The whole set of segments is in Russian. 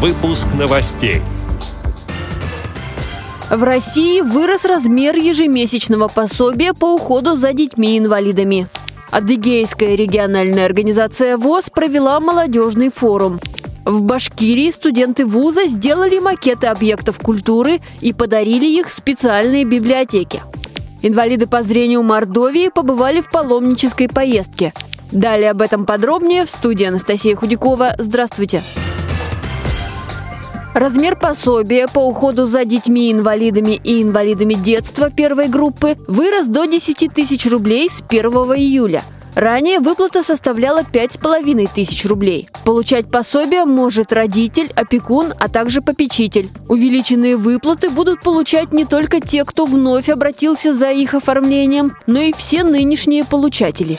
Выпуск новостей. В России вырос размер ежемесячного пособия по уходу за детьми-инвалидами. Адыгейская региональная организация ВОЗ провела молодежный форум. В Башкирии студенты вуза сделали макеты объектов культуры и подарили их специальные библиотеки. Инвалиды по зрению Мордовии побывали в паломнической поездке. Далее об этом подробнее в студии Анастасия Худякова. Здравствуйте! Размер пособия по уходу за детьми-инвалидами и инвалидами детства первой группы вырос до 10 тысяч рублей с 1 июля. Ранее выплата составляла 5,5 тысяч рублей. Получать пособие может родитель, опекун, а также попечитель. Увеличенные выплаты будут получать не только те, кто вновь обратился за их оформлением, но и все нынешние получатели.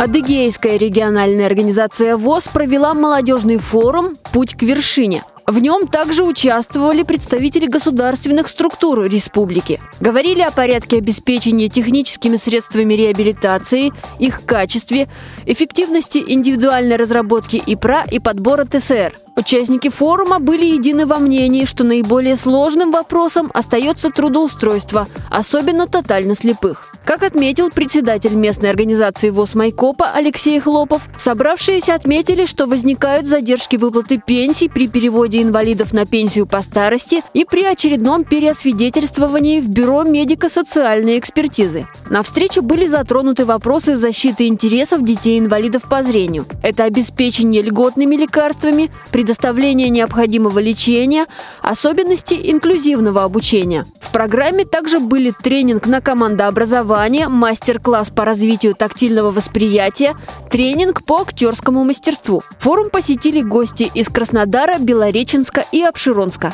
Адыгейская региональная организация ВОЗ провела молодежный форум «Путь к вершине». В нем также участвовали представители государственных структур республики. Говорили о порядке обеспечения техническими средствами реабилитации, их качестве, эффективности индивидуальной разработки ИПРА и подбора ТСР. Участники форума были едины во мнении, что наиболее сложным вопросом остается трудоустройство, особенно тотально слепых. Как отметил председатель местной организации ВОЗ Майкопа Алексей Хлопов, собравшиеся отметили, что возникают задержки выплаты пенсий при переводе инвалидов на пенсию по старости и при очередном переосвидетельствовании в Бюро медико-социальной экспертизы. На встрече были затронуты вопросы защиты интересов детей-инвалидов по зрению. Это обеспечение льготными лекарствами, предоставление необходимого лечения, особенности инклюзивного обучения. В программе также были тренинг на командообразование, мастер-класс по развитию тактильного восприятия, тренинг по актерскому мастерству. Форум посетили гости из Краснодара, Белореченска и Обширонска.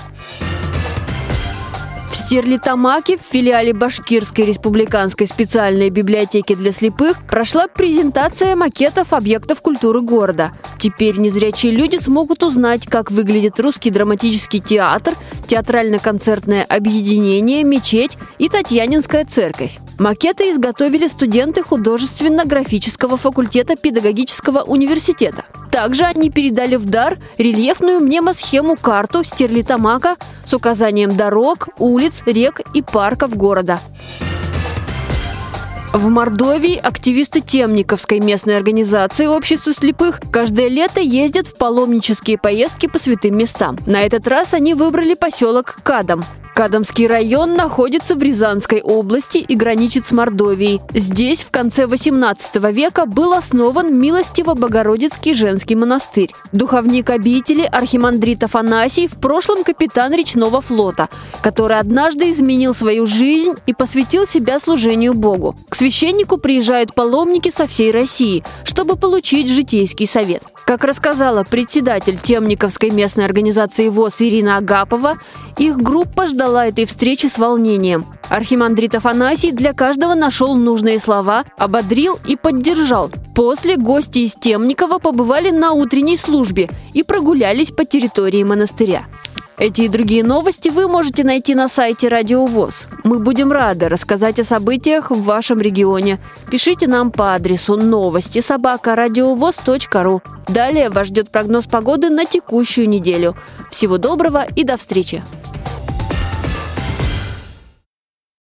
В Стерлитамаке в филиале Башкирской республиканской специальной библиотеки для слепых прошла презентация макетов объектов культуры города. Теперь незрячие люди смогут узнать, как выглядит русский драматический театр, театрально-концертное объединение, мечеть и Татьянинская церковь. Макеты изготовили студенты художественно-графического факультета педагогического университета. Также они передали в дар рельефную мнемосхему-карту Стерлитамака с указанием дорог, улиц, рек и парков города. В Мордовии активисты Темниковской местной организации Общества слепых каждое лето ездят в паломнические поездки по святым местам. На этот раз они выбрали поселок Кадам. Кадамский район находится в Рязанской области и граничит с Мордовией. Здесь в конце 18 века был основан Милостиво-Богородицкий женский монастырь. Духовник обители архимандрит Афанасий в прошлом капитан речного флота, который однажды изменил свою жизнь и посвятил себя служению Богу. К священнику приезжают паломники со всей России, чтобы получить житейский совет. Как рассказала председатель Темниковской местной организации ВОЗ Ирина Агапова, их группа ждала этой встречи с волнением. Архимандрит Афанасий для каждого нашел нужные слова, ободрил и поддержал. После гости из Темникова побывали на утренней службе и прогулялись по территории монастыря. Эти и другие новости вы можете найти на сайте Радио ВОЗ. Мы будем рады рассказать о событиях в вашем регионе. Пишите нам по адресу новости собака ру. Далее вас ждет прогноз погоды на текущую неделю. Всего доброго и до встречи!